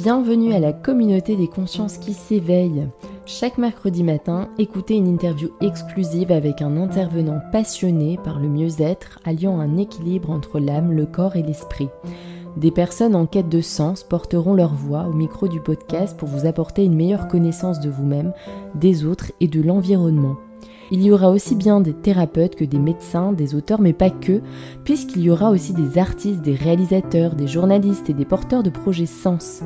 Bienvenue à la communauté des consciences qui s'éveillent. Chaque mercredi matin, écoutez une interview exclusive avec un intervenant passionné par le mieux-être, alliant un équilibre entre l'âme, le corps et l'esprit. Des personnes en quête de sens porteront leur voix au micro du podcast pour vous apporter une meilleure connaissance de vous-même, des autres et de l'environnement. Il y aura aussi bien des thérapeutes que des médecins, des auteurs, mais pas que, puisqu'il y aura aussi des artistes, des réalisateurs, des journalistes et des porteurs de projets sens.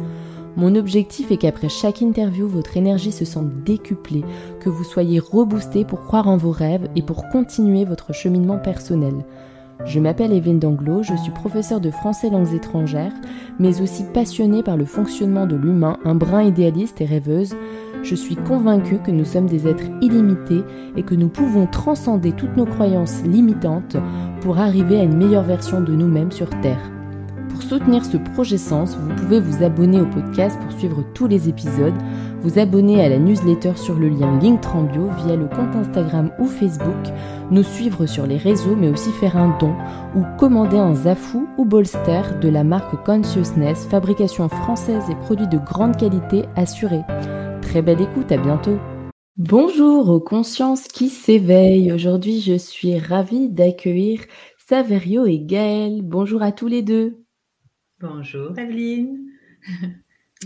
Mon objectif est qu'après chaque interview, votre énergie se sente décuplée, que vous soyez reboosté pour croire en vos rêves et pour continuer votre cheminement personnel. Je m'appelle Evelyne Danglo, je suis professeure de français langues étrangères, mais aussi passionnée par le fonctionnement de l'humain, un brin idéaliste et rêveuse. Je suis convaincue que nous sommes des êtres illimités et que nous pouvons transcender toutes nos croyances limitantes pour arriver à une meilleure version de nous-mêmes sur Terre. Pour soutenir ce projet Sens, vous pouvez vous abonner au podcast pour suivre tous les épisodes, vous abonner à la newsletter sur le lien Linktrambio via le compte Instagram ou Facebook, nous suivre sur les réseaux mais aussi faire un don ou commander un Zafou ou Bolster de la marque Consciousness, fabrication française et produits de grande qualité assurés. Très belle écoute, à bientôt. Bonjour aux consciences qui s'éveillent. Aujourd'hui, je suis ravie d'accueillir Saverio et Gaël. Bonjour à tous les deux. Bonjour Evelyne.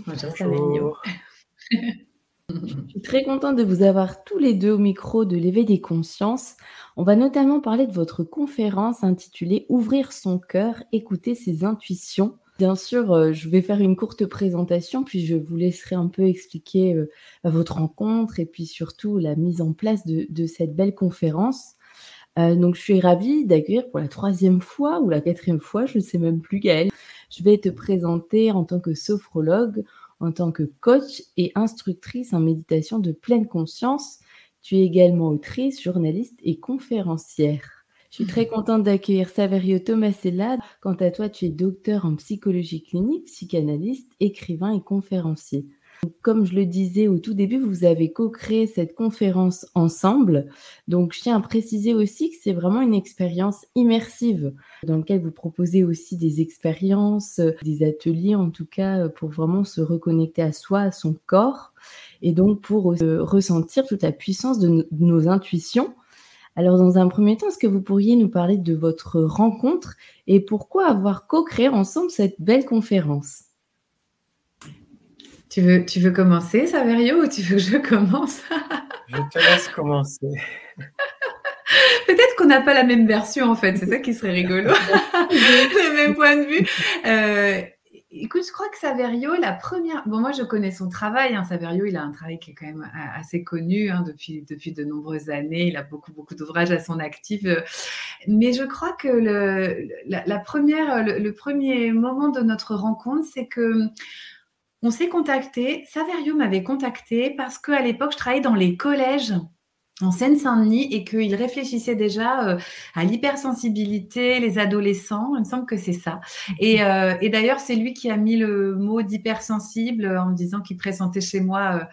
Bonjour, Je suis très contente de vous avoir tous les deux au micro de l'éveil des consciences. On va notamment parler de votre conférence intitulée Ouvrir son cœur, écouter ses intuitions. Bien sûr, euh, je vais faire une courte présentation, puis je vous laisserai un peu expliquer euh, votre rencontre et puis surtout la mise en place de, cette belle conférence. Euh, donc, je suis ravie d'accueillir pour la troisième fois ou la quatrième fois, je ne sais même plus, Gaëlle, je vais te présenter en tant que sophrologue, en tant que coach et instructrice en méditation de pleine conscience. Tu es également autrice, journaliste et conférencière. Je suis très contente d'accueillir Saverio Tomasella. Quant à toi, tu es docteur en psychologie clinique, psychanalyste, écrivain et conférencier. Comme je le disais au tout début, vous avez co-créé cette conférence ensemble. Donc, je tiens à préciser aussi que c'est vraiment une expérience immersive dans laquelle vous proposez aussi des expériences, des ateliers en tout cas, pour vraiment se reconnecter à soi, à son corps, et donc pour ressentir toute la puissance de, nos intuitions. Alors, dans un premier temps, est-ce que vous pourriez nous parler de votre rencontre et pourquoi avoir co-créé ensemble cette belle conférence? Tu veux, tu veux commencer, Saverio, ou tu veux que je commence? Je te laisse commencer. Peut-être qu'on n'a pas la même version, en fait. C'est ça qui serait rigolo. le même point de vue. Euh, écoute, je crois que Saverio, la première. Bon, moi, je connais son travail. Hein. Saverio, il a un travail qui est quand même assez connu hein, depuis, depuis de nombreuses années. Il a beaucoup, beaucoup d'ouvrages à son actif. Mais je crois que le, la, première, le, premier moment de notre rencontre, c'est que on s'est contacté, Saverio m'avait contacté parce qu'à l'époque, je travaillais dans les collèges en Seine-Saint-Denis et qu'il réfléchissait déjà euh, à l'hypersensibilité, les adolescents, il me semble que c'est ça. Et, euh, d'ailleurs, c'est lui qui a mis le mot d'hypersensible en me disant qu'il pressentait chez moi euh,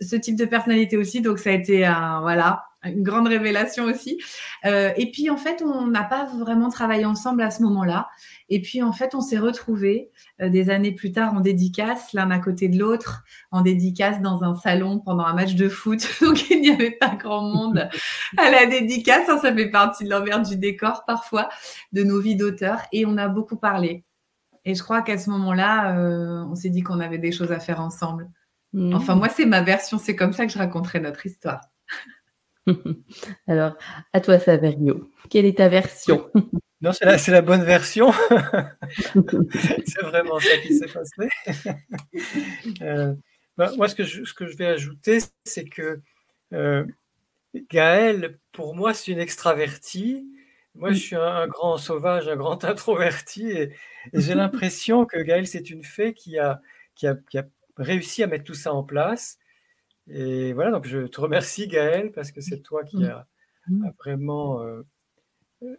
ce type de personnalité aussi. Donc ça a été un, voilà, une grande révélation aussi. et puis en fait, on n'a pas vraiment travaillé ensemble à ce moment-là. Et puis en fait, on s'est retrouvés euh, des années plus tard en dédicace, l'un à côté de l'autre, en dédicace dans un salon pendant un match de foot. Donc il n'y avait pas grand monde à la dédicace. Hein, ça fait partie de l'envers du décor parfois de nos vies d'auteurs. Et on a beaucoup parlé. Et je crois qu'à ce moment-là, euh, on s'est dit qu'on avait des choses à faire ensemble. Mmh. Enfin, moi, c'est ma version. C'est comme ça que je raconterai notre histoire. Alors, à toi, Saverio. Quelle est ta version? Non, c'est la, la, bonne version. c'est vraiment ça qui s'est passé. Euh, bah, moi, ce que, je, ce que, je, vais ajouter, c'est que euh, Gaëlle, pour moi, c'est une extravertie. Moi, je suis un, grand sauvage, un grand introverti. Et, j'ai l'impression que Gaëlle, c'est une fée qui a, qui, a, qui a réussi à mettre tout ça en place. Et voilà, donc je te remercie Gaëlle parce que c'est toi qui as a vraiment euh,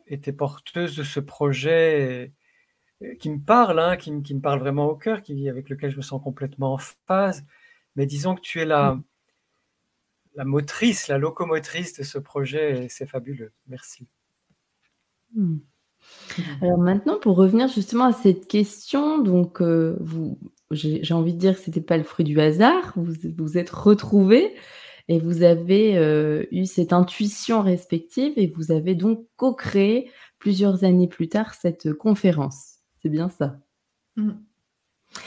été porteuse de ce projet qui me parle, hein, qui, me parle vraiment au cœur, qui, avec lequel je me sens complètement en phase. Mais disons que tu es la, la motrice, la locomotrice de ce projet et c'est fabuleux. Merci. Alors maintenant, pour revenir justement à cette question, donc euh, vous, j'ai envie de dire que c'était pas le fruit du hasard. Vous vous êtes retrouvés et vous avez euh, eu cette intuition respective et vous avez donc co-créé plusieurs années plus tard cette conférence. C'est bien ça. Mmh.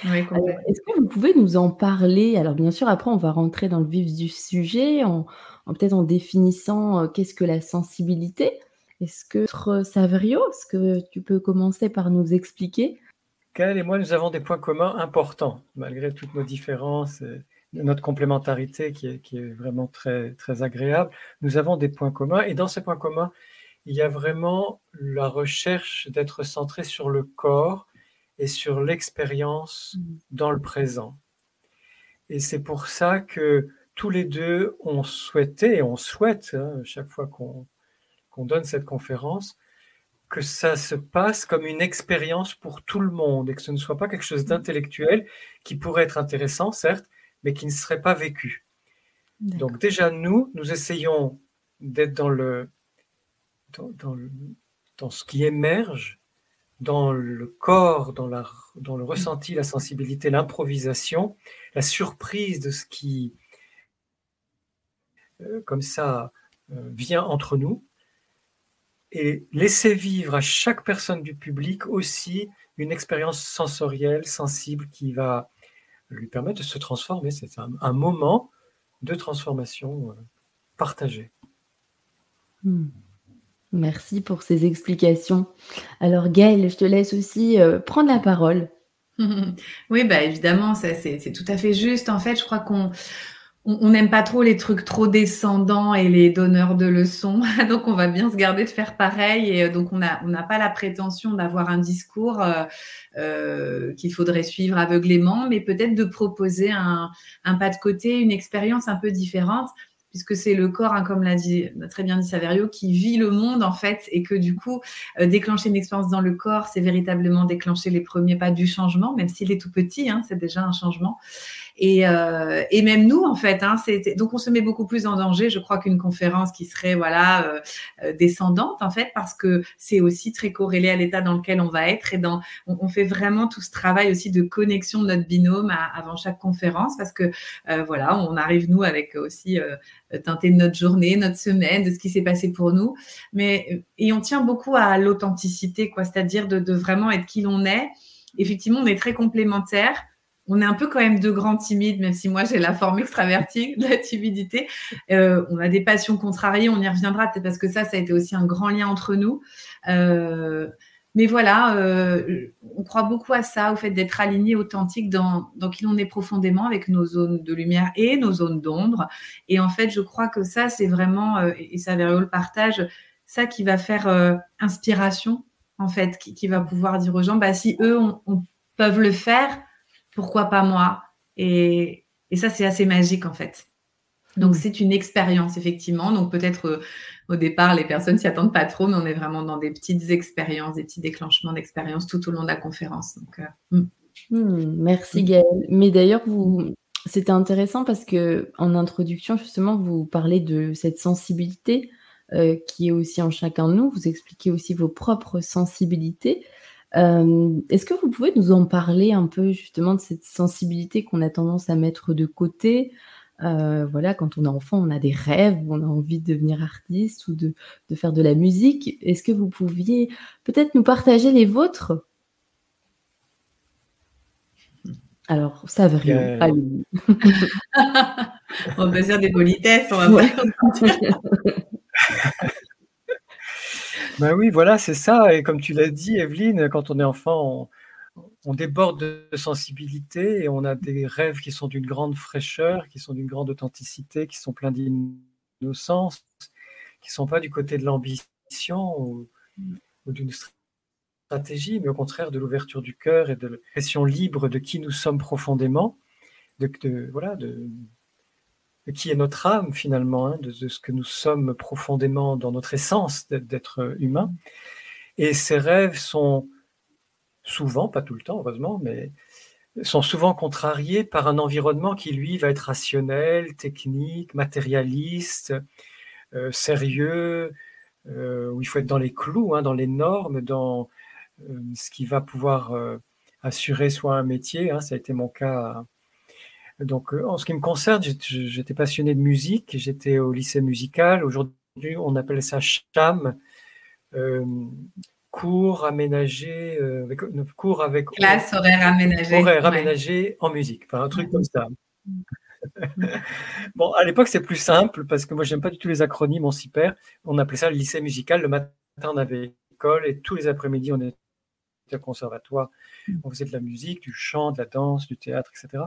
Est-ce que vous pouvez nous en parler? Alors bien sûr, après on va rentrer dans le vif du sujet, en, peut-être en définissant euh, qu'est-ce que la sensibilité. Est-ce que Saverio, est-ce que tu peux commencer par nous expliquer Gaël et moi, nous avons des points communs importants, malgré toutes nos différences, et notre complémentarité qui est, qui est, vraiment très, très agréable. Nous avons des points communs, et dans ces points communs, il y a vraiment la recherche d'être centré sur le corps et sur l'expérience mm. dans le présent. Et c'est pour ça que tous les deux, on souhaitait, et on souhaite, hein, chaque fois qu'on donne cette conférence, que ça se passe comme une expérience pour tout le monde et que ce ne soit pas quelque chose d'intellectuel qui pourrait être intéressant, certes, mais qui ne serait pas vécu. Donc déjà, nous, nous essayons d'être dans le, dans, dans, ce qui émerge, dans le corps, dans, la, dans le ressenti, la sensibilité, l'improvisation, la surprise de ce qui, euh, comme ça, euh, vient entre nous, et laisser vivre à chaque personne du public aussi une expérience sensorielle, sensible, qui va lui permettre de se transformer. C'est un, moment de transformation euh, partagée. Hmm. Merci pour ces explications. Alors Gaëlle, je te laisse aussi euh, prendre la parole. oui, bah évidemment, c'est tout à fait juste. En fait, je crois qu'on on n'aime pas trop les trucs trop descendants et les donneurs de leçons. donc, on va bien se garder de faire pareil. Et euh, donc, on n'a pas la prétention d'avoir un discours euh, euh, qu'il faudrait suivre aveuglément, mais peut-être de proposer un, pas de côté, une expérience un peu différente puisque c'est le corps, hein, comme l'a dit, très bien dit Saverio, qui vit le monde en fait, et que du coup, déclencher une expérience dans le corps, c'est véritablement déclencher les premiers pas du changement, même s'il est tout petit, hein, c'est déjà un changement. Et, euh, et même nous, en fait, hein, donc on se met beaucoup plus en danger, je crois, qu'une conférence qui serait voilà euh, euh, descendante, en fait, parce que c'est aussi très corrélé à l'état dans lequel on va être et dans, on, fait vraiment tout ce travail aussi de connexion de notre binôme avant chaque conférence, parce que euh, voilà, on arrive nous avec aussi euh, teinté de notre journée, notre semaine, de ce qui s'est passé pour nous, mais et on tient beaucoup à l'authenticité, quoi, c'est-à-dire de, de vraiment être qui l'on est. Effectivement, on est très complémentaires on est un peu quand même deux grands timides, même si moi j'ai la forme extravertie de la timidité. Euh, on a des passions contrariées, on y reviendra peut-être parce que ça, ça a été aussi un grand lien entre nous. Euh, mais voilà, euh, on croit beaucoup à ça, au fait d'être aligné, authentique dans, qui l'on est profondément avec nos zones de lumière et nos zones d'ombre. Et en fait, je crois que ça, c'est vraiment, et ça, le partage, ça qui va faire inspiration, en fait, qui, va pouvoir dire aux gens, bah, si eux on, peuvent le faire, pourquoi pas moi et, ça, c'est assez magique en fait. Donc, mm. c'est une expérience, effectivement. Donc, peut-être euh, au départ, les personnes s'y attendent pas trop, mais on est vraiment dans des petites expériences, des petits déclenchements d'expériences tout au long de la conférence. Donc, euh, mm. Mm, merci Gaëlle. Mais d'ailleurs, vous, c'était intéressant parce que en introduction, justement, vous parlez de cette sensibilité euh, qui est aussi en chacun de nous. Vous expliquez aussi vos propres sensibilités. Euh, est-ce que vous pouvez nous en parler un peu justement de cette sensibilité qu'on a tendance à mettre de côté? Euh, voilà, quand on est enfant, on a des rêves, on a envie de devenir artiste ou de, faire de la musique. Est-ce que vous pouviez peut-être nous partager les vôtres? Alors, ça veut rien. on va faire des politesses, on va Ben oui, voilà, c'est ça. Et comme tu l'as dit, Evelyne, quand on est enfant, on, déborde de sensibilité et on a des rêves qui sont d'une grande fraîcheur, qui sont d'une grande authenticité, qui sont pleins d'innocence, qui ne sont pas du côté de l'ambition ou, d'une stratégie, mais au contraire de l'ouverture du cœur et de l'expression libre de qui nous sommes profondément, de, voilà, de, qui est notre âme finalement, hein, de, ce que nous sommes profondément dans notre essence d'être humain. Et ces rêves sont souvent, pas tout le temps heureusement, mais sont souvent contrariés par un environnement qui, lui, va être rationnel, technique, matérialiste, euh, sérieux, euh, où il faut être dans les clous, hein, dans les normes, dans euh, ce qui va pouvoir assurer soit un métier. Hein, ça a été mon cas. Donc, en ce qui me concerne, j'étais passionné de musique. J'étais au lycée musical. Aujourd'hui, on appelle ça CHAM, cours aménagé, avec, cours avec classe horaire aménagé, horaire aménagé en musique, enfin un truc comme ça. bon, à l'époque, c'est plus simple parce que moi, j'aime pas du tout les acronymes, on s'y perd. On appelait ça le lycée musical. Le matin, on avait école et tous les après-midi, on était au conservatoire. On faisait de la musique, du chant, de la danse, du théâtre, etc.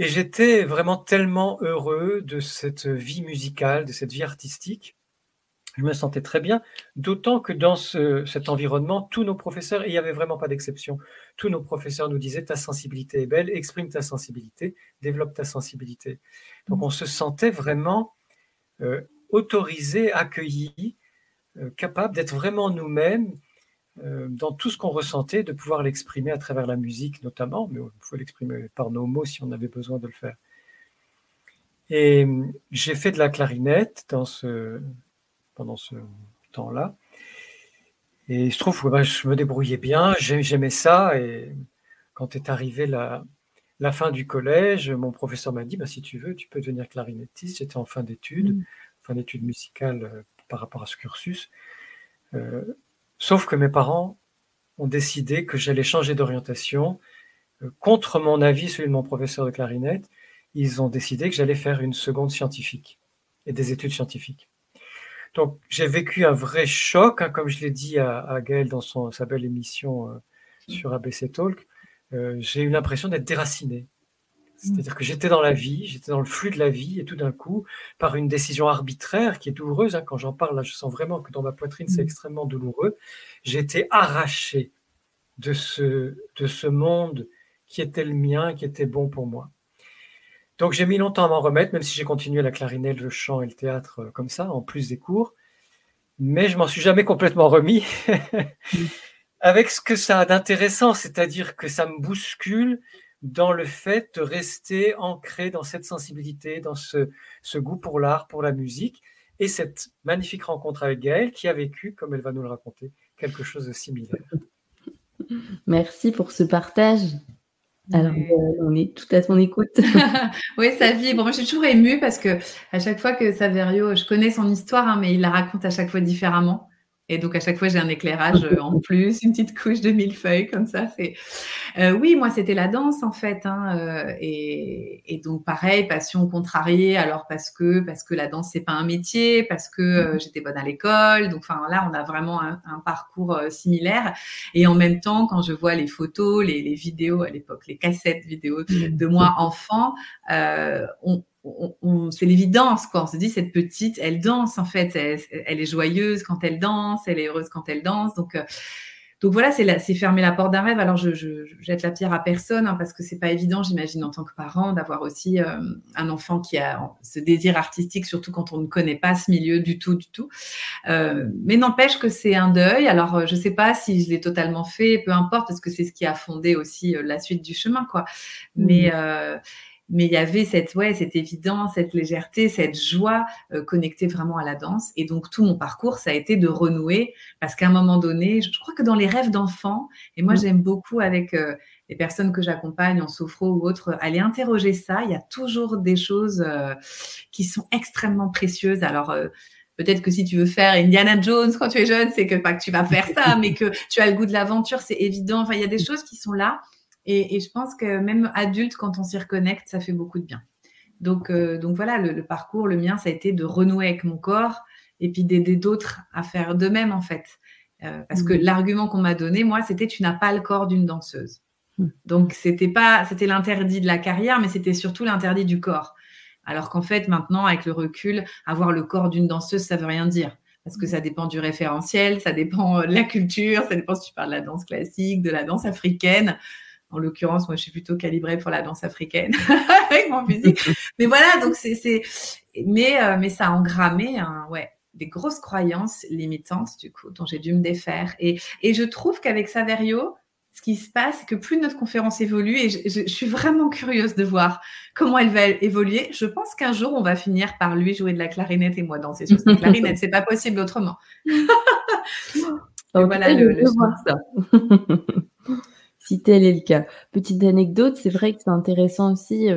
Et j'étais vraiment tellement heureux de cette vie musicale, de cette vie artistique, je me sentais très bien, d'autant que dans cet environnement, tous nos professeurs, et il n'y avait vraiment pas d'exception, tous nos professeurs nous disaient ta sensibilité est belle, exprime ta sensibilité, développe ta sensibilité. Donc on se sentait vraiment euh, autorisé, accueilli, euh, capable d'être vraiment nous-mêmes dans tout ce qu'on ressentait, de pouvoir l'exprimer à travers la musique notamment, mais on pouvait l'exprimer par nos mots si on avait besoin de le faire. Et j'ai fait de la clarinette dans ce, pendant ce temps-là. Et il se trouve que bah, je me débrouillais bien, j'aimais ça. Et quand est arrivée la, la fin du collège, mon professeur m'a dit bah, si tu veux, tu peux devenir clarinettiste. J'étais en fin d'études, mmh. fin d'études musicales euh, par rapport à ce cursus. Euh, sauf que mes parents ont décidé que j'allais changer d'orientation. Euh, contre mon avis, celui de mon professeur de clarinette, ils ont décidé que j'allais faire une seconde scientifique et des études scientifiques. Donc, j'ai vécu un vrai choc, hein, comme je l'ai dit à, à Gaël dans sa belle émission euh, sur ABC Talk. Euh, j'ai eu l'impression d'être déraciné. C'est-à-dire que j'étais dans la vie, j'étais dans le flux de la vie, et tout d'un coup, par une décision arbitraire qui est douloureuse, hein, quand j'en parle, là, je sens vraiment que dans ma poitrine, c'est mm. extrêmement douloureux, j'ai été arraché de ce, de ce monde qui était le mien, qui était bon pour moi. Donc j'ai mis longtemps à m'en remettre, même si j'ai continué la clarinette, le chant et le théâtre euh, comme ça, en plus des cours. Mais je m'en suis jamais complètement remis. Avec ce que ça a d'intéressant, c'est-à-dire que ça me bouscule dans le fait de rester ancré dans cette sensibilité, dans ce, ce goût pour l'art, pour la musique, et cette magnifique rencontre avec Gaëlle qui a vécu, comme elle va nous le raconter, quelque chose de similaire. Merci pour ce partage. Alors, euh, on est tout à ton écoute. oui, sa vie. Bon, moi, je suis toujours émue parce que à chaque fois que Saverio, je connais son histoire, hein, mais il la raconte à chaque fois différemment. Et donc, à chaque fois, j'ai un éclairage euh, en plus, une petite couche de mille feuilles comme ça. C'est euh, Oui, moi, c'était la danse, en fait. Hein, euh, et, et, donc, pareil, passion contrariée. Alors, parce que, parce que la danse, c'est pas un métier, parce que euh, mmh. j'étais bonne à l'école. Donc, enfin, là, on a vraiment un, un parcours euh, similaire. Et en même temps, quand je vois les photos, les, les vidéos à l'époque, les cassettes vidéo mmh. de moi enfant, on, c'est l'évidence, quoi. On se dit, cette petite, elle danse, en fait. Elle, est joyeuse quand elle danse, elle est heureuse quand elle danse. Donc, euh, donc voilà, c'est fermer la porte d'un rêve. Alors, je, je, jette la pierre à personne, hein, parce que c'est pas évident, j'imagine, en tant que parent, d'avoir aussi euh, un enfant qui a ce désir artistique, surtout quand on ne connaît pas ce milieu du tout, du tout. Euh, mais n'empêche que c'est un deuil. Alors, je sais pas si je l'ai totalement fait, peu importe, parce que c'est ce qui a fondé aussi la suite du chemin, quoi. Mais mmh mais il y avait cette ouais cette évidence cette légèreté cette joie euh, connectée vraiment à la danse. Et donc tout mon parcours ça a été de renouer. Parce qu'à un moment donné je, crois que dans les rêves d'enfants et moi mmh. j'aime beaucoup avec euh, les personnes que j'accompagne en sophro ou autres aller interroger ça. Il y a toujours des choses euh, qui sont extrêmement précieuses. Alors Peut-être que si tu veux faire Indiana Jones quand tu es jeune, c'est que pas que tu vas faire ça, mais que tu as le goût de l'aventure, c'est évident. Enfin, il y a des choses qui sont là et, je pense que même adulte, quand on s'y reconnecte, ça fait beaucoup de bien. Donc, euh, donc voilà, le, parcours, le mien, ça a été de renouer avec mon corps et puis d'aider d'autres à faire de même, en fait. Euh, parce que l'argument qu'on m'a donné, moi, c'était tu n'as pas le corps d'une danseuse. Mmh. Donc, c'était pas, c'était l'interdit de la carrière, mais c'était surtout l'interdit du corps. Alors qu'en fait, maintenant, avec le recul, avoir le corps d'une danseuse, ça veut rien dire. Parce que mmh. ça dépend du référentiel, ça dépend de la culture, ça dépend si tu parles de la danse classique, de la danse africaine. En l'occurrence, moi, je suis plutôt calibrée pour la danse africaine avec mon physique. mais voilà, donc c'est, c'est, mais, euh, mais ça a engrammé, hein, ouais, des grosses croyances limitantes, du coup, dont j'ai dû me défaire. Et, et je trouve qu'avec Saverio, ce qui se passe, c'est que plus notre conférence évolue, et je, je, suis vraiment curieuse de voir comment elle va évoluer. Je pense qu'un jour, on va finir par lui jouer de la clarinette et moi danser sur sa clarinette. C'est pas possible autrement. voilà le, ça. si tel est le cas. Petite anecdote, c'est vrai que c'est intéressant aussi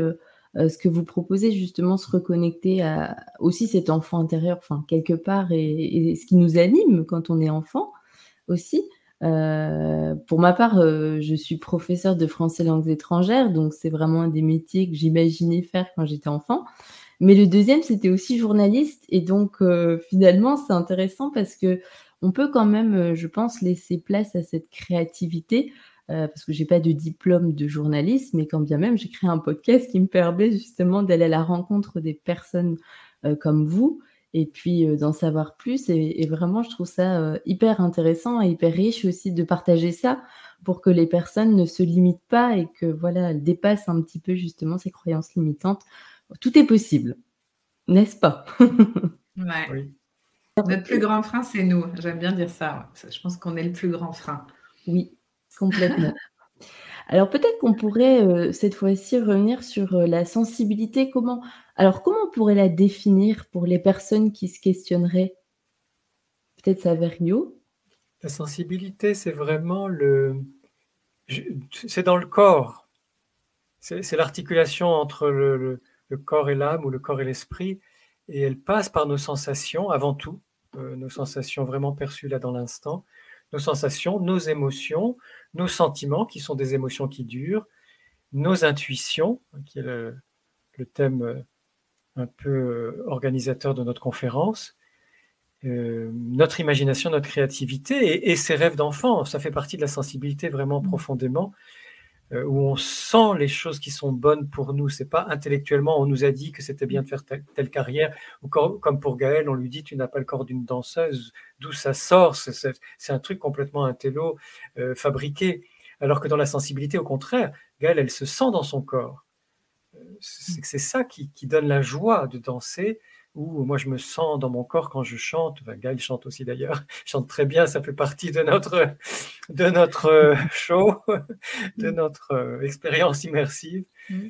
ce que vous proposez, justement, se reconnecter à aussi cet enfant intérieur, enfin, quelque part, et, ce qui nous anime quand on est enfant aussi. pour ma part, je suis professeure de français langues étrangères, donc c'est vraiment un des métiers que j'imaginais faire quand j'étais enfant. Mais le deuxième, c'était aussi journaliste. Et donc, euh, finalement, c'est intéressant parce que on peut quand même, euh, je pense, laisser place à cette créativité. Euh, parce que j'ai pas de diplôme de journaliste, mais quand bien même, j'ai créé un podcast qui me permet justement d'aller à la rencontre des personnes comme vous et puis d'en savoir plus. Et, vraiment, je trouve ça hyper intéressant et hyper riche aussi de partager ça pour que les personnes ne se limitent pas et que voilà, elles dépassent un petit peu justement ces croyances limitantes tout est possible, n'est-ce pas? Ouais. Notre plus grand frein, c'est nous. J'aime bien dire ça. Je pense qu'on est le plus grand frein. Oui, complètement. Alors peut-être qu'on pourrait euh, cette fois-ci revenir sur euh, la sensibilité. Comment Alors comment on pourrait la définir pour les personnes qui se questionneraient? Peut-être Saverio? La sensibilité, c'est vraiment le... C'est dans le corps. C'est l'articulation entre le, corps et l'âme ou le corps et l'esprit, et elle passe par nos sensations avant tout, euh, nos sensations vraiment perçues là dans l'instant, nos sensations, nos émotions, nos sentiments qui sont des émotions qui durent, nos intuitions, qui est le, thème euh, un peu euh, organisateur de notre conférence, notre imagination, notre créativité et, et ces rêves d'enfant, ça fait partie de la sensibilité vraiment mmh. profondément. Euh, où on sent les choses qui sont bonnes pour nous. C'est pas intellectuellement, on nous a dit que c'était bien de faire telle, carrière, ou comme pour Gaël, on lui dit tu n'as pas le corps d'une danseuse, d'où ça sort, c'est un truc complètement intello, euh, fabriqué. Alors que dans la sensibilité, au contraire, Gaël, elle se sent dans son corps. Euh, c'est ça qui, donne la joie de danser, où moi je me sens dans mon corps quand je chante. Enfin, Gaël chante aussi d'ailleurs, chante très bien, ça fait partie de notre, de notre euh, show, de mm. notre euh, expérience immersive. Mm.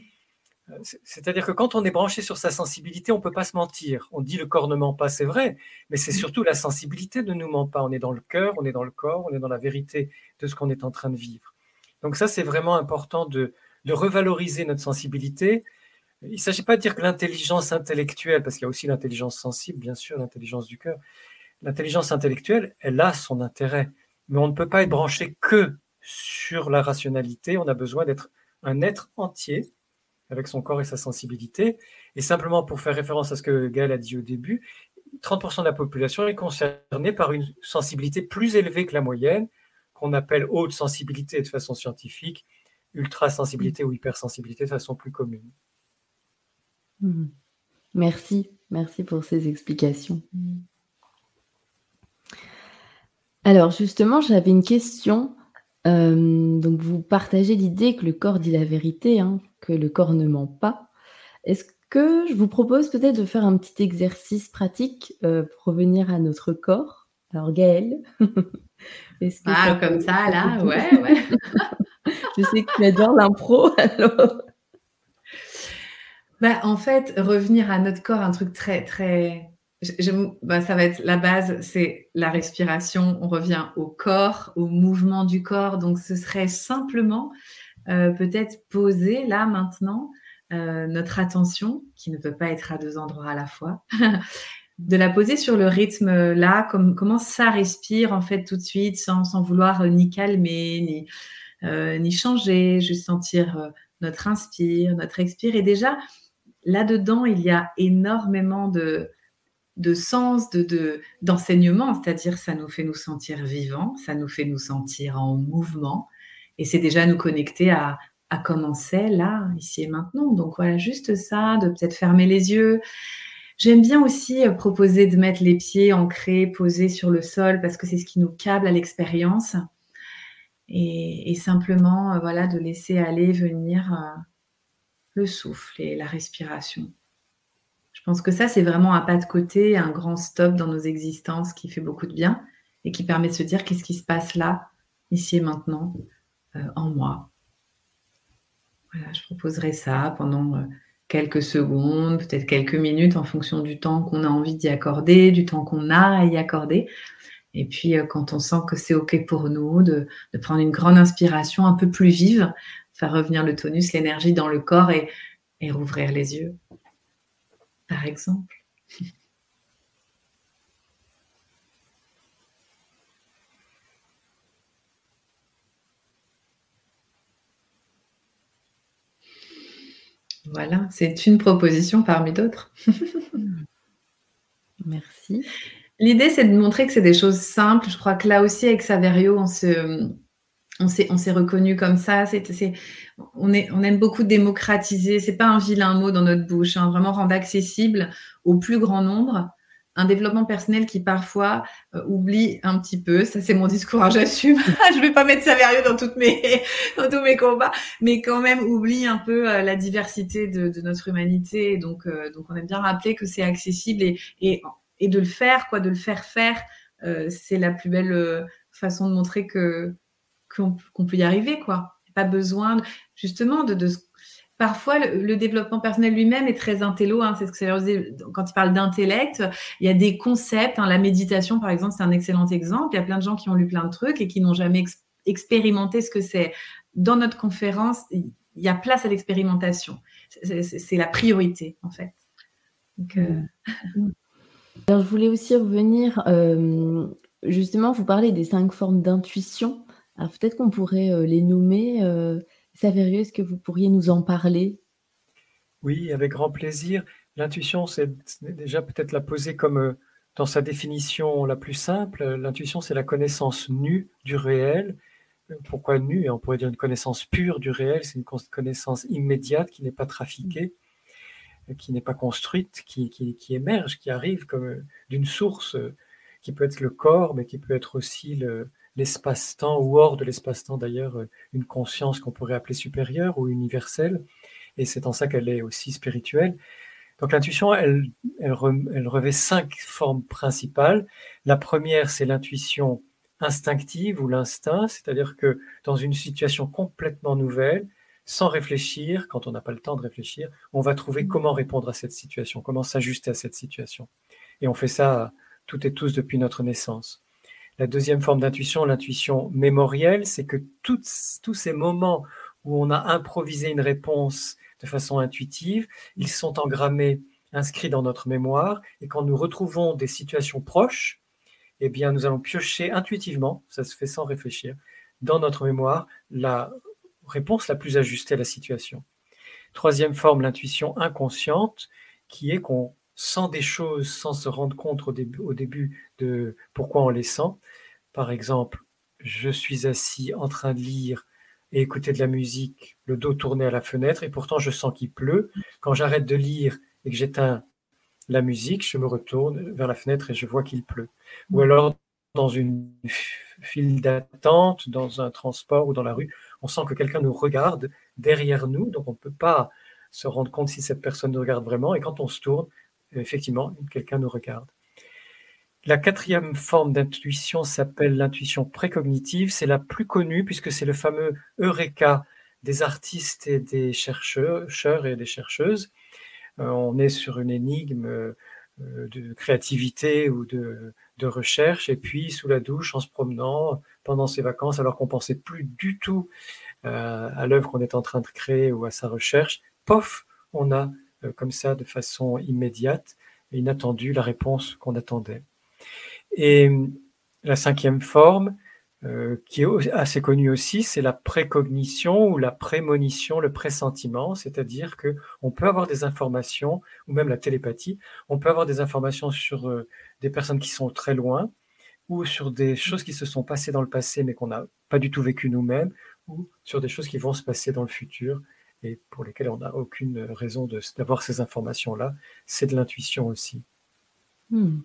Euh, c'est-à-dire que quand on est branché sur sa sensibilité, on ne peut pas se mentir. On dit le corps ne ment pas, c'est vrai, mais c'est mm. surtout la sensibilité ne nous ment pas. On est dans le cœur, on est dans le corps, on est dans la vérité de ce qu'on est en train de vivre. Donc ça, c'est vraiment important de, de revaloriser notre sensibilité il ne s'agit pas de dire que l'intelligence intellectuelle, parce qu'il y a aussi l'intelligence sensible, bien sûr, l'intelligence du cœur, l'intelligence intellectuelle, elle a son intérêt, mais on ne peut pas être branché que sur la rationalité, on a besoin d'être un être entier avec son corps et sa sensibilité. Et simplement pour faire référence à ce que Gaël a dit au début, 30% de la population est concernée par une sensibilité plus élevée que la moyenne, qu'on appelle haute sensibilité de façon scientifique, ultra sensibilité ou hypersensibilité de façon plus commune. Hmm. Merci, merci pour ces explications. Alors justement, j'avais une question. Euh, donc vous partagez l'idée que le corps dit la vérité, hein, que le corps ne ment pas. Est-ce que je vous propose peut-être de faire un petit exercice pratique euh, pour revenir à notre corps? Alors Gaëlle, ah, comme ça, là, ouais, ouais. je sais que tu adores l'impro, alors. Bah, en fait, revenir à notre corps, un truc très, très. Bah, ça va être la base, c'est la respiration. On revient au corps, au mouvement du corps. Donc, ce serait simplement euh, peut-être poser là maintenant euh, notre attention, qui ne peut pas être à deux endroits à la fois, de la poser sur le rythme là, comme, comment ça respire en fait tout de suite, sans, sans vouloir ni calmer, ni, euh, ni changer, juste sentir notre inspire, notre expire. Et déjà, là-dedans, il y a énormément de, de sens, de, d'enseignement, c'est-à-dire ça nous fait nous sentir vivants, ça nous fait nous sentir en mouvement, et c'est déjà nous connecter à, à comment c'est là, ici et maintenant. Donc voilà, juste ça, de peut-être fermer les yeux. J'aime bien aussi euh, proposer de mettre les pieds ancrés, posés sur le sol, parce que c'est ce qui nous câble à l'expérience. Et, simplement, euh, voilà, de laisser aller, venir. Euh, le souffle et la respiration. Je pense que ça, c'est vraiment un pas de côté, un grand stop dans nos existences qui fait beaucoup de bien et qui permet de se dire qu'est-ce qui se passe là, ici et maintenant, euh, en moi. Voilà, je proposerai ça pendant euh, quelques secondes, peut-être quelques minutes en fonction du temps qu'on a envie d'y accorder, du temps qu'on a à y accorder. Et puis, euh, quand on sent que c'est OK pour nous, de, prendre une grande inspiration un peu plus vive, faire revenir le tonus, l'énergie dans le corps et, et rouvrir les yeux, par exemple. Voilà, c'est une proposition parmi d'autres. Merci. L'idée, c'est de montrer que c'est des choses simples. Je crois que là aussi, avec Saverio, on se, on s'est, on s'est reconnu comme ça. C'est, on, aime beaucoup démocratiser. C'est pas un vilain mot dans notre bouche. Hein. Vraiment rendre accessible au plus grand nombre un développement personnel qui parfois euh, oublie un petit peu. Ça, c'est mon discours, hein, j'assume. je vais pas mettre Saverio dans tous mes combats, mais quand même oublie un peu euh, la diversité de, notre humanité. Donc, euh, donc, on aime bien rappeler que c'est accessible et, de le faire, de le faire faire, c'est la plus belle façon de montrer qu'on peut y arriver, quoi. Pas besoin, justement, de, de parfois le, développement personnel lui-même est très intello. Hein, c'est ce que ça quand il parle d'intellect. Il y a des concepts. Hein, la méditation, par exemple, c'est un excellent exemple. Il y a plein de gens qui ont lu plein de trucs et qui n'ont jamais expérimenté ce que c'est. Dans notre conférence, il y a place à l'expérimentation. C'est la priorité, en fait. Euh. Alors, je voulais aussi revenir, euh, justement, vous parlez des cinq formes d'intuition. Peut-être qu'on pourrait euh, les nommer. Euh, Saverio, est-ce que vous pourriez nous en parler? Oui, avec grand plaisir. L'intuition, c'est déjà peut-être la poser comme dans sa définition la plus simple. L'intuition, c'est la connaissance nue du réel. Pourquoi nue? On pourrait dire une connaissance pure du réel. C'est une connaissance immédiate qui n'est pas trafiquée qui n'est pas construite, qui, qui, émerge, qui arrive comme d'une source qui peut être le corps, mais qui peut être aussi l'espace-temps, ou hors de l'espace-temps d'ailleurs, une conscience qu'on pourrait appeler supérieure ou universelle. Et c'est en ça qu'elle est aussi spirituelle. Donc l'intuition, elle, elle, revêt cinq formes principales. La première, c'est l'intuition instinctive ou l'instinct, c'est-à-dire que dans une situation complètement nouvelle, sans réfléchir, quand on n'a pas le temps de réfléchir, on va trouver comment répondre à cette situation, comment s'ajuster à cette situation. Et on fait ça toutes et tous depuis notre naissance. La deuxième forme d'intuition, l'intuition mémorielle, c'est que tous, ces moments où on a improvisé une réponse de façon intuitive, ils sont engrammés, inscrits dans notre mémoire, et quand nous retrouvons des situations proches, eh bien, nous allons piocher intuitivement, ça se fait sans réfléchir, dans notre mémoire la réponse la plus ajustée à la situation. Troisième forme, l'intuition inconsciente, qui est qu'on sent des choses sans se rendre compte au début, au début de pourquoi on les sent. Par exemple, je suis assis en train de lire et écouter de la musique, le dos tourné à la fenêtre, et pourtant je sens qu'il pleut. Quand j'arrête de lire et que j'éteins la musique, je me retourne vers la fenêtre et je vois qu'il pleut. Ou alors dans une file d'attente, dans un transport ou dans la rue, on sent que quelqu'un nous regarde derrière nous, donc on ne peut pas se rendre compte si cette personne nous regarde vraiment. Et quand on se tourne, effectivement, quelqu'un nous regarde. La quatrième forme d'intuition s'appelle l'intuition précognitive. C'est la plus connue puisque c'est le fameux Eureka des artistes et des chercheurs et des chercheuses. Euh, on est sur une énigme euh, de créativité ou de, recherche, et puis sous la douche, en se promenant pendant ses vacances, alors qu'on pensait plus du tout euh, à l'œuvre qu'on est en train de créer ou à sa recherche, pof, on a euh, comme ça, de façon immédiate et inattendue, la réponse qu'on attendait. Et la cinquième forme, euh, qui est assez connue aussi, c'est la précognition ou la prémonition, le pressentiment, c'est-à-dire que on peut avoir des informations, ou même la télépathie, on peut avoir des informations sur euh, des personnes qui sont très loin, ou sur des choses qui se sont passées dans le passé mais qu'on n'a pas du tout vécu nous-mêmes, ou sur des choses qui vont se passer dans le futur et pour lesquelles on n'a aucune raison d'avoir ces informations-là. C'est de l'intuition aussi. Hmm.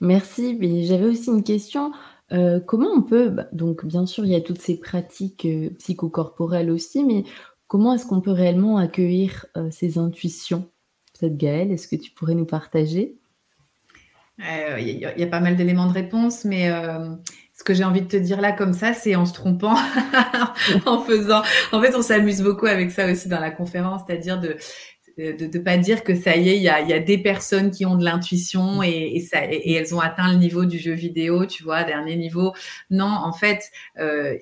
Merci. J'avais aussi une question. Euh, comment on peut, bah, donc bien sûr, il y a toutes ces pratiques euh, psychocorporelles aussi, mais comment est-ce qu'on peut réellement accueillir euh, ces intuitions? Peut-être Gaëlle, est-ce que tu pourrais nous partager? Il y, a pas mal d'éléments de réponse, mais ce que j'ai envie de te dire là comme ça, c'est en se trompant, en faisant. En fait, on s'amuse beaucoup avec ça aussi dans la conférence, c'est-à-dire de de ne pas dire que ça y est, il y a, des personnes qui ont de l'intuition et, ça, et, elles ont atteint le niveau du jeu vidéo, tu vois, dernier niveau. Non, en fait, euh,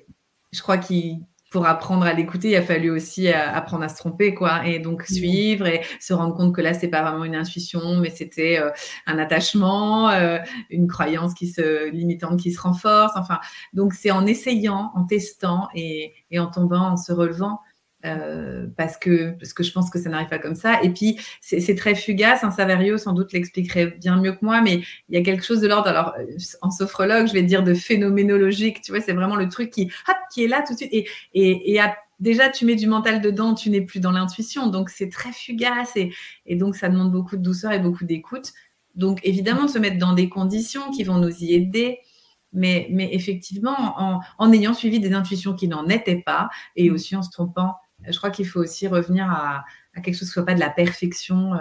je crois qu'il pour apprendre à l'écouter, il a fallu aussi euh, apprendre à se tromper, quoi, et donc suivre et se rendre compte que là, c'est pas vraiment une intuition, mais c'était euh, un attachement, une croyance qui se limitante qui se renforce. Enfin, donc c'est en essayant, en testant et, et en tombant, en se relevant euh, parce que parce que je pense que ça n'arrive pas comme ça. Et puis c'est très fugace. Un Saverio sans doute l'expliquerait bien mieux que moi, mais il y a quelque chose de l'ordre. Alors en sophrologue, je vais dire de phénoménologique. Tu vois, c'est vraiment le truc qui hop, qui est là tout de suite. Et et, et déjà tu mets du mental dedans, tu n'es plus dans l'intuition. Donc c'est très fugace et, et donc ça demande beaucoup de douceur et beaucoup d'écoute. Donc évidemment se mettre dans des conditions qui vont nous y aider. Mais, mais effectivement, en, en ayant suivi des intuitions qui n'en étaient pas et aussi en se trompant je crois qu'il faut aussi revenir à, quelque chose qui ne soit pas de la perfection. Euh,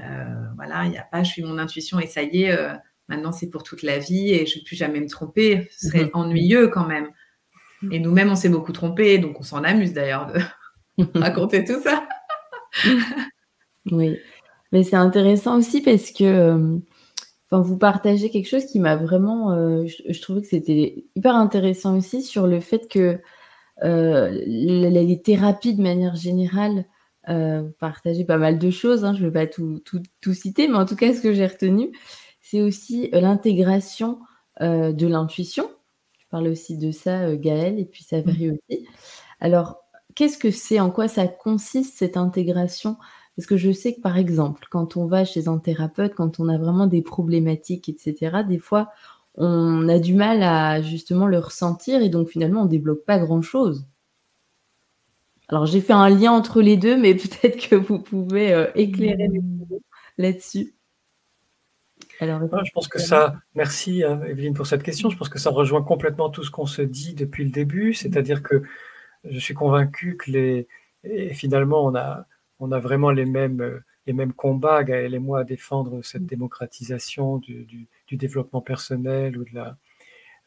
euh, voilà, il n'y a pas je suis mon intuition et ça y est, euh, maintenant c'est pour toute la vie et je ne vais plus jamais me tromper. Ce serait mhm. ennuyeux quand même. Et nous-mêmes, on s'est beaucoup trompé, donc on s'en amuse d'ailleurs de raconter tout ça. oui, mais c'est intéressant aussi parce que vous partagez quelque chose qui m'a vraiment, je, je, trouvais que c'était hyper intéressant aussi sur le fait que euh, les, thérapies de manière générale, euh, partager pas mal de choses, hein, je ne vais pas tout, tout, citer, mais en tout cas, ce que j'ai retenu, c'est aussi euh, l'intégration de l'intuition. Je parle aussi de ça, Gaëlle, et puis Savary mmh. aussi. Alors, qu'est-ce que c'est En quoi ça consiste cette intégration? Parce que je sais que, par exemple, quand on va chez un thérapeute, quand on a vraiment des problématiques, etc., des fois, on a du mal à justement le ressentir et donc finalement on débloque pas grand chose. Alors j'ai fait un lien entre les deux, mais peut-être que vous pouvez euh, éclairer mmh. là-dessus. Alors, je pense que ça, merci hein, Evelyne pour cette question. Je pense que ça rejoint complètement tout ce qu'on se dit depuis le début, c'est-à-dire que je suis convaincu que les, et finalement on a, on a vraiment les mêmes, euh, les mêmes combats, Gaël et moi, à défendre cette démocratisation du, du développement personnel ou de la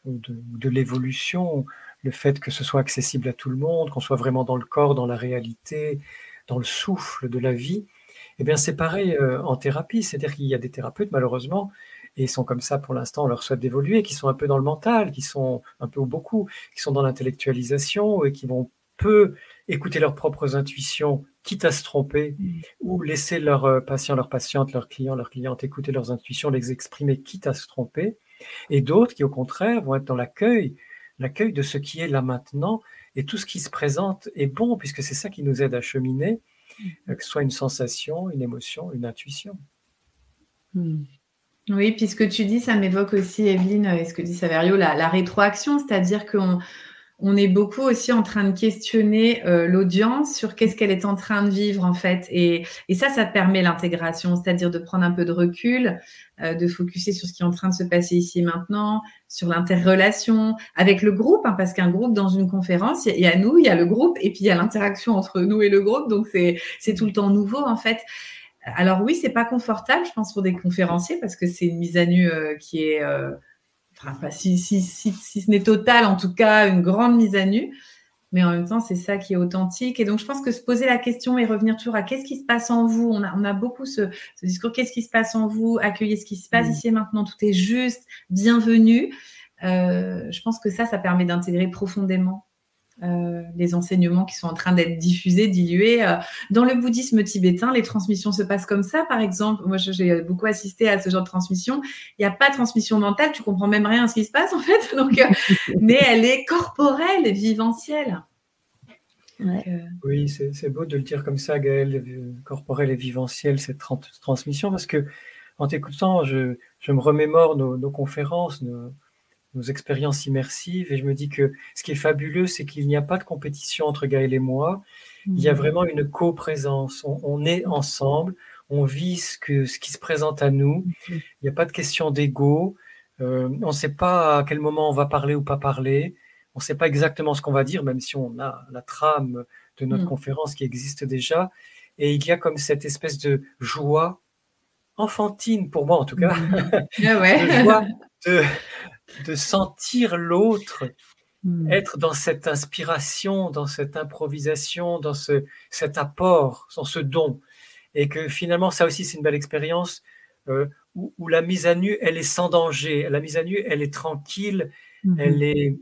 de, l'évolution, le fait que ce soit accessible à tout le monde, qu'on soit vraiment dans le corps, dans la réalité, dans le souffle de la vie, eh bien c'est pareil euh, en thérapie, c'est-à-dire qu'il y a des thérapeutes malheureusement, et ils sont comme ça pour l'instant, on leur souhaite d'évoluer, qui sont un peu dans le mental, qui sont un peu ou beaucoup, qui sont dans l'intellectualisation et qui vont peu écouter leurs propres intuitions, quitte à se tromper, ou laisser leurs euh, patients, leurs patientes, leurs clients, leurs clientes écouter leurs intuitions, les exprimer, quitte à se tromper. Et d'autres qui, au contraire, vont être dans l'accueil, l'accueil de ce qui est là maintenant, et tout ce qui se présente est bon, puisque c'est ça qui nous aide à cheminer, mm. que ce soit une sensation, une émotion, une intuition. Mm. Oui, puis ce que tu dis, ça m'évoque aussi, Evelyne, et ce que dit Saverio, la, la rétroaction, c'est-à-dire qu'on on est beaucoup aussi en train de questionner euh, l'audience sur qu'est-ce qu'elle est en train de vivre en fait. Et, ça, ça permet l'intégration, c'est-à-dire de prendre un peu de recul, euh, de focuser sur ce qui est en train de se passer ici et maintenant, sur l'interrelation avec le groupe, hein, parce qu'un groupe dans une conférence, il y, a nous, il y a le groupe, et puis il y a l'interaction entre nous et le groupe, donc c'est tout le temps nouveau en fait. Alors oui, c'est pas confortable, je pense, pour des conférenciers, parce que c'est une mise à nu euh, qui est enfin, si, si, si, si ce n'est total, en tout cas, une grande mise à nu. Mais en même temps, c'est ça qui est authentique. Et donc, je pense que se poser la question et revenir toujours à qu'est-ce qui se passe en vous. On a, on a beaucoup ce, ce discours qu'est-ce qui se passe en vous, accueillir ce qui se passe mm. ici et maintenant, tout est juste, bienvenue. Euh, je pense que ça, ça permet d'intégrer profondément euh, les enseignements qui sont en train d'être diffusés, dilués. Euh, dans le bouddhisme tibétain, les transmissions se passent comme ça, par exemple. Moi, j'ai beaucoup assisté à ce genre de transmission. Il n'y a pas de transmission mentale, tu comprends même rien à ce qui se passe, en fait. Donc, euh, mais elle est corporelle et viventielle. Oui, c'est beau de le dire comme ça, Gaëlle, corporelle et viventielle, cette transmission, parce que en t'écoutant, je, je, me remémore nos, nos conférences, nos, nos expériences immersives. Et je me dis que ce qui est fabuleux, c'est qu'il n'y a pas de compétition entre Gaël et moi. Il y a mmh. vraiment une coprésence. On, on est ensemble, on vit ce, que, ce qui se présente à nous. Il n'y a pas de question d'ego. Euh, on ne sait pas à quel moment on va parler ou pas parler. On ne sait pas exactement ce qu'on va dire, même si on a la trame de notre mmh. conférence qui existe déjà. Et il y a comme cette espèce de joie enfantine, pour moi en tout cas, ah ouais. joie de, de sentir l'autre hmm. être dans cette inspiration, dans cette improvisation, dans ce, cet apport, dans ce don. et que finalement, ça aussi, c'est une belle expérience euh, où, la mise à nu, elle est sans danger. La mise à nu, elle est tranquille, mhm. elle, est,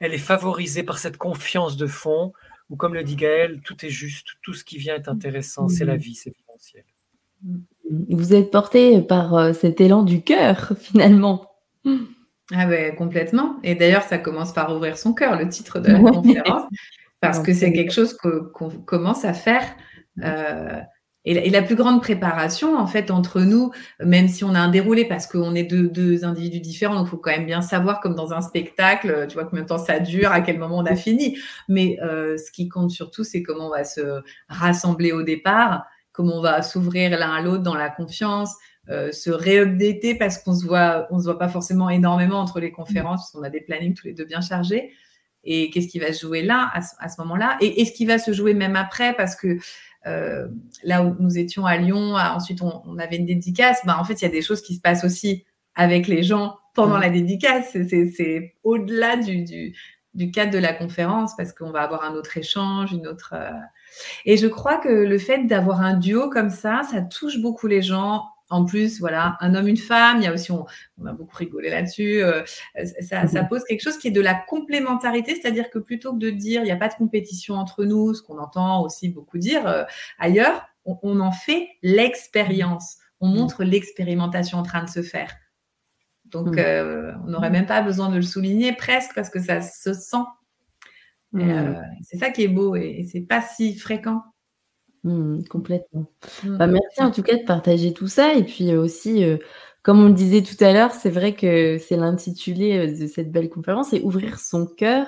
elle est favorisée par cette confiance de fond, où, comme le dit Gaël, tout est juste, tout ce qui vient est intéressant, c'est la mhm. vie, c'est essentiel. Vous êtes porté par euh, cet élan du cœur, finalement. Ah ben, complètement. Et d'ailleurs, ça commence par ouvrir son cœur, le titre de la conférence, parce que c'est quelque chose qu'on commence à faire. Euh, et, la plus grande préparation, en fait, entre nous, même si on a un déroulé, parce qu'on est deux, individus différents, donc il faut quand même bien savoir, comme dans un spectacle, tu vois combien de temps ça dure, à quel moment on a fini. Mais euh, ce qui compte surtout, c'est comment on va se rassembler au départ, comment on va s'ouvrir l'un à l'autre dans la confiance, euh, se réupdater parce qu'on se voit, on se voit pas forcément énormément entre les conférences, parce qu'on a des plannings tous les deux bien chargés. Et qu'est-ce qui va se jouer là, à, ce moment-là, et, et, ce qui va se jouer même après, parce que euh, là où nous étions à Lyon, ensuite on, avait une dédicace, bah, en fait, il y a des choses qui se passent aussi avec les gens pendant la dédicace. C'est au-delà du, du, cadre de la conférence parce qu'on va avoir un autre échange, une autre. Euh, et je crois que le fait d'avoir un duo comme ça, ça touche beaucoup les gens en plus, voilà, un homme, une femme, il y a aussi, on, a beaucoup rigolé là-dessus, euh, ça, mhm. pose quelque chose qui est de la complémentarité, c'est-à-dire que plutôt que de dire il n'y a pas de compétition entre nous, ce qu'on entend aussi beaucoup dire euh, ailleurs, on, en fait l'expérience, on mhm. montre l'expérimentation en train de se faire. Donc, mhm. euh, on n'aurait même pas besoin de le souligner presque parce que ça se sent. c'est ça qui est beau et, et c'est pas si fréquent. Mmh, complètement. Mmh. Bah, merci en tout cas de partager tout ça et puis, aussi, comme on le disait tout à l'heure, c'est vrai que c'est l'intitulé, de cette belle conférence, c'est «Ouvrir son cœur»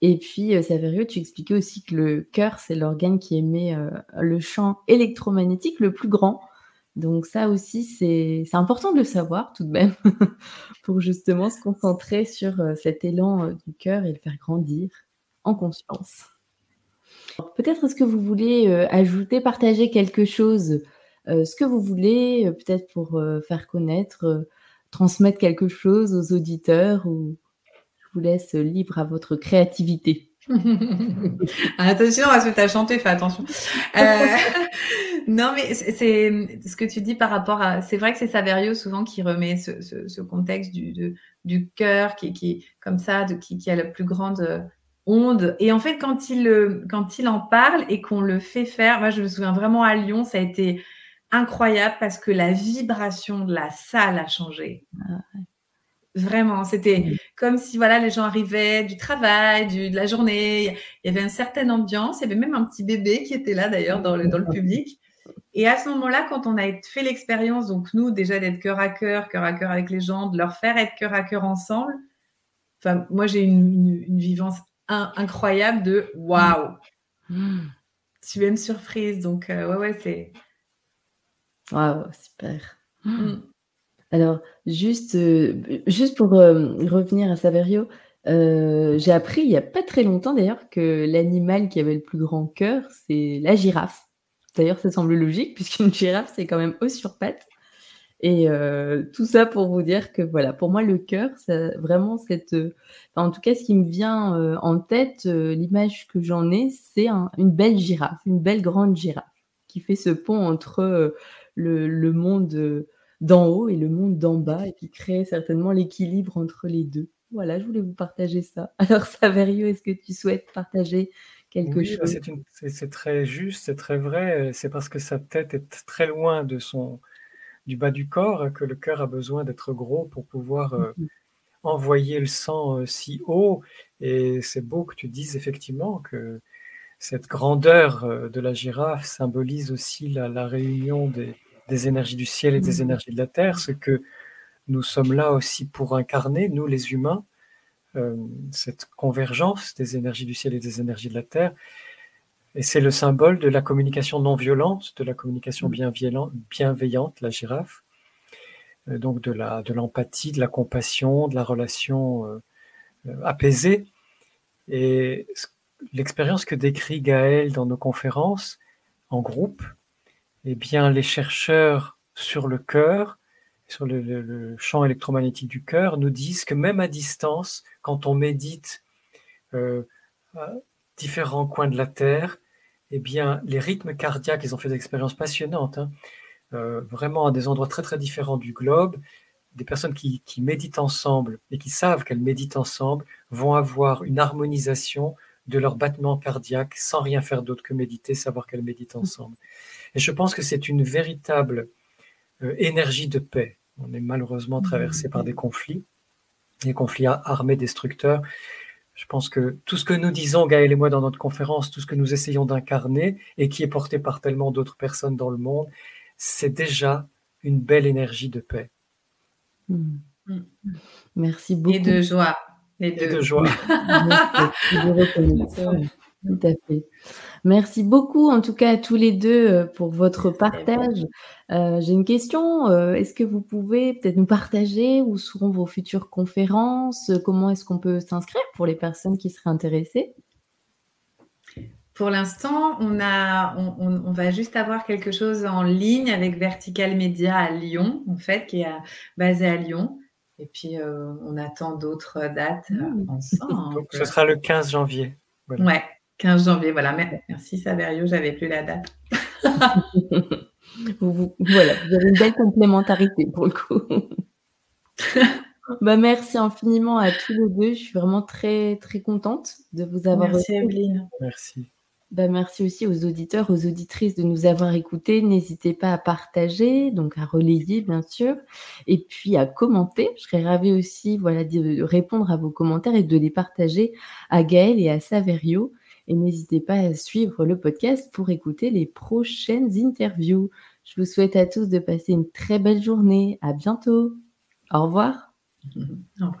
et puis, Saverio, tu expliquais aussi que le cœur, c'est l'organe qui émet, le champ électromagnétique le plus grand. Donc ça aussi, c'est important de le savoir tout de même pour justement se concentrer sur, cet élan, du cœur et le faire grandir en conscience. Peut-être est-ce que vous voulez euh, ajouter, partager quelque chose, euh, ce que vous voulez, euh, peut-être pour faire connaître, transmettre quelque chose aux auditeurs ou je vous laisse libre à votre créativité. attention à ce que tu as chanté, fais attention. non, mais c'est ce que tu dis par rapport à. C'est vrai que c'est Saverio souvent qui remet ce, contexte du, cœur qui, qui, comme ça, de, qui, qui a la plus grande et en fait, quand il, quand il en parle et qu'on le fait faire, moi je me souviens vraiment à Lyon, ça a été incroyable parce que la vibration de la salle a changé. Vraiment, c'était comme si voilà, les gens arrivaient du travail, de la journée. Il y avait une certaine ambiance. Il y avait même un petit bébé qui était là d'ailleurs dans le, dans le public. Et à ce moment-là, quand on a fait l'expérience, donc nous déjà d'être cœur à cœur, cœur à cœur avec les gens, de leur faire être cœur à cœur ensemble, enfin, moi j'ai une, une, vivance incroyable de waouh. Mm. Tu es une surprise. Donc, euh, ouais, ouais, c'est. Waouh, super. Mm. Alors, juste, euh, juste pour euh, revenir à Saverio, j'ai appris il n'y a pas très longtemps d'ailleurs que l'animal qui avait le plus grand cœur, c'est la girafe. D'ailleurs, ça semble logique puisqu'une girafe, c'est quand même haut sur pattes. Et euh, tout ça pour vous dire que voilà, pour moi, le cœur, c'est vraiment cette. en tout cas, ce qui me vient euh, en tête, euh, l'image que j'en ai, c'est une belle girafe, une belle grande girafe qui fait ce pont entre le, le, monde d'en haut et le monde d'en bas et qui crée certainement l'équilibre entre les deux. Voilà, je voulais vous partager ça. Alors, Saverio, est-ce que tu souhaites partager quelque oui, bah, chose? C'est très juste, c'est très vrai. C'est parce que sa tête est très loin de son du bas du corps que le cœur a besoin d'être gros pour pouvoir euh, mm-hmm. envoyer le sang euh, si haut. Et c'est beau que tu dises effectivement que cette grandeur euh, de la girafe symbolise aussi la, réunion des, énergies du ciel et des mm-hmm. énergies de la terre, ce que nous sommes là aussi pour incarner, nous les humains, cette convergence des énergies du ciel et des énergies de la terre. Et c'est le symbole de la communication non violente, de la communication mm. bienveillante, la girafe, euh, donc de l'empathie, de, de la compassion, de la relation euh, euh, apaisée. Et l'expérience que décrit Gaël dans nos conférences en groupe, eh bien, les chercheurs sur le cœur, sur le, champ électromagnétique du cœur, nous disent que même à distance, quand on médite différents coins de la Terre, eh bien, les rythmes cardiaques, ils ont fait des expériences passionnantes, hein. euh, vraiment à des endroits très très différents du globe. Des personnes qui, qui méditent ensemble et qui savent qu'elles méditent ensemble vont avoir une harmonisation de leur battement cardiaque sans rien faire d'autre que méditer, savoir qu'elles méditent ensemble. Et je pense que c'est une véritable euh, énergie de paix. On est malheureusement traversé par des conflits, des conflits armés destructeurs. Je pense que tout ce que nous disons, Gaël et moi, dans notre conférence, tout ce que nous essayons d'incarner et qui est porté par tellement d'autres personnes dans le monde, c'est déjà une belle énergie de paix. Hmm. Merci beaucoup. Et de joie. Et de, joie. Tout à fait. Merci beaucoup, en tout cas, à tous les deux euh, pour votre partage. Euh, j'ai une question. Euh, est-ce que vous pouvez peut-être nous partager où seront vos futures conférences Comment est-ce qu'on peut s'inscrire pour les personnes qui seraient intéressées? Pour l'instant, on, a, on, va juste avoir quelque chose en ligne avec Vertical Media à Lyon, en fait, qui est basé à Lyon. Et puis, on attend d'autres dates mmh. ensemble. ce sera le 15 janvier. Ouais, 15 janvier, voilà. Merci Saverio, j'avais plus la date. voilà, vous avez une belle complémentarité pour le coup. bah, merci infiniment à tous les deux. Je suis vraiment très, très contente de vous avoir Merci Evelyne. Merci. Bah, merci aussi aux auditeurs, aux auditrices de nous avoir écoutés. N'hésitez pas à partager, donc à relayer bien sûr, et puis à commenter. Je serais ravie aussi voilà, de répondre à vos commentaires et de les partager à Gaël et à Saverio. Et n'hésitez pas à suivre le podcast pour écouter les prochaines interviews. Je vous souhaite à tous de passer une très belle journée. À bientôt. Au revoir. Au revoir.